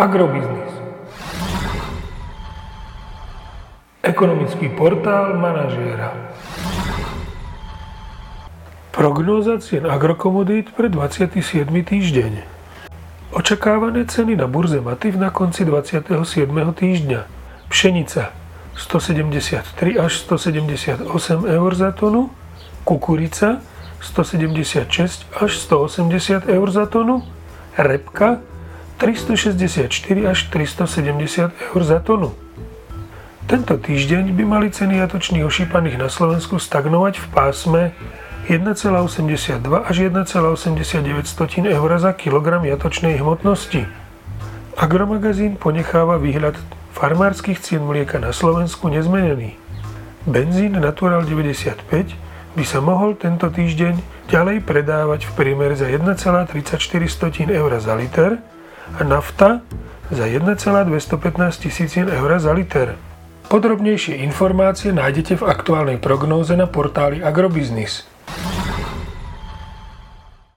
Agrobiznis. Ekonomický portál manažéra. Prognóza cien agrokomodít pre 27. týždeň. Očakávané ceny na burze Mativ na konci 27. týždňa. Pšenica 173 až 178 eur za tonu, kukurica 176 až 180 eur za tonu, repka 364 až 370 eur za tonu. Tento týždeň by mali ceny jatočných ošípaných na Slovensku stagnovať v pásme 1,82 až 1,89 eur za kilogram jatočnej hmotnosti. Agromagazín ponecháva výhľad farmárskych cien mlieka na Slovensku nezmenený. Benzín Natural 95 by sa mohol tento týždeň ďalej predávať v priemere za 1,34 eur za liter a nafta za 1,215 tisícien eur za liter. Podrobnejšie informácie nájdete v aktuálnej prognóze na portáli Agrobiznis.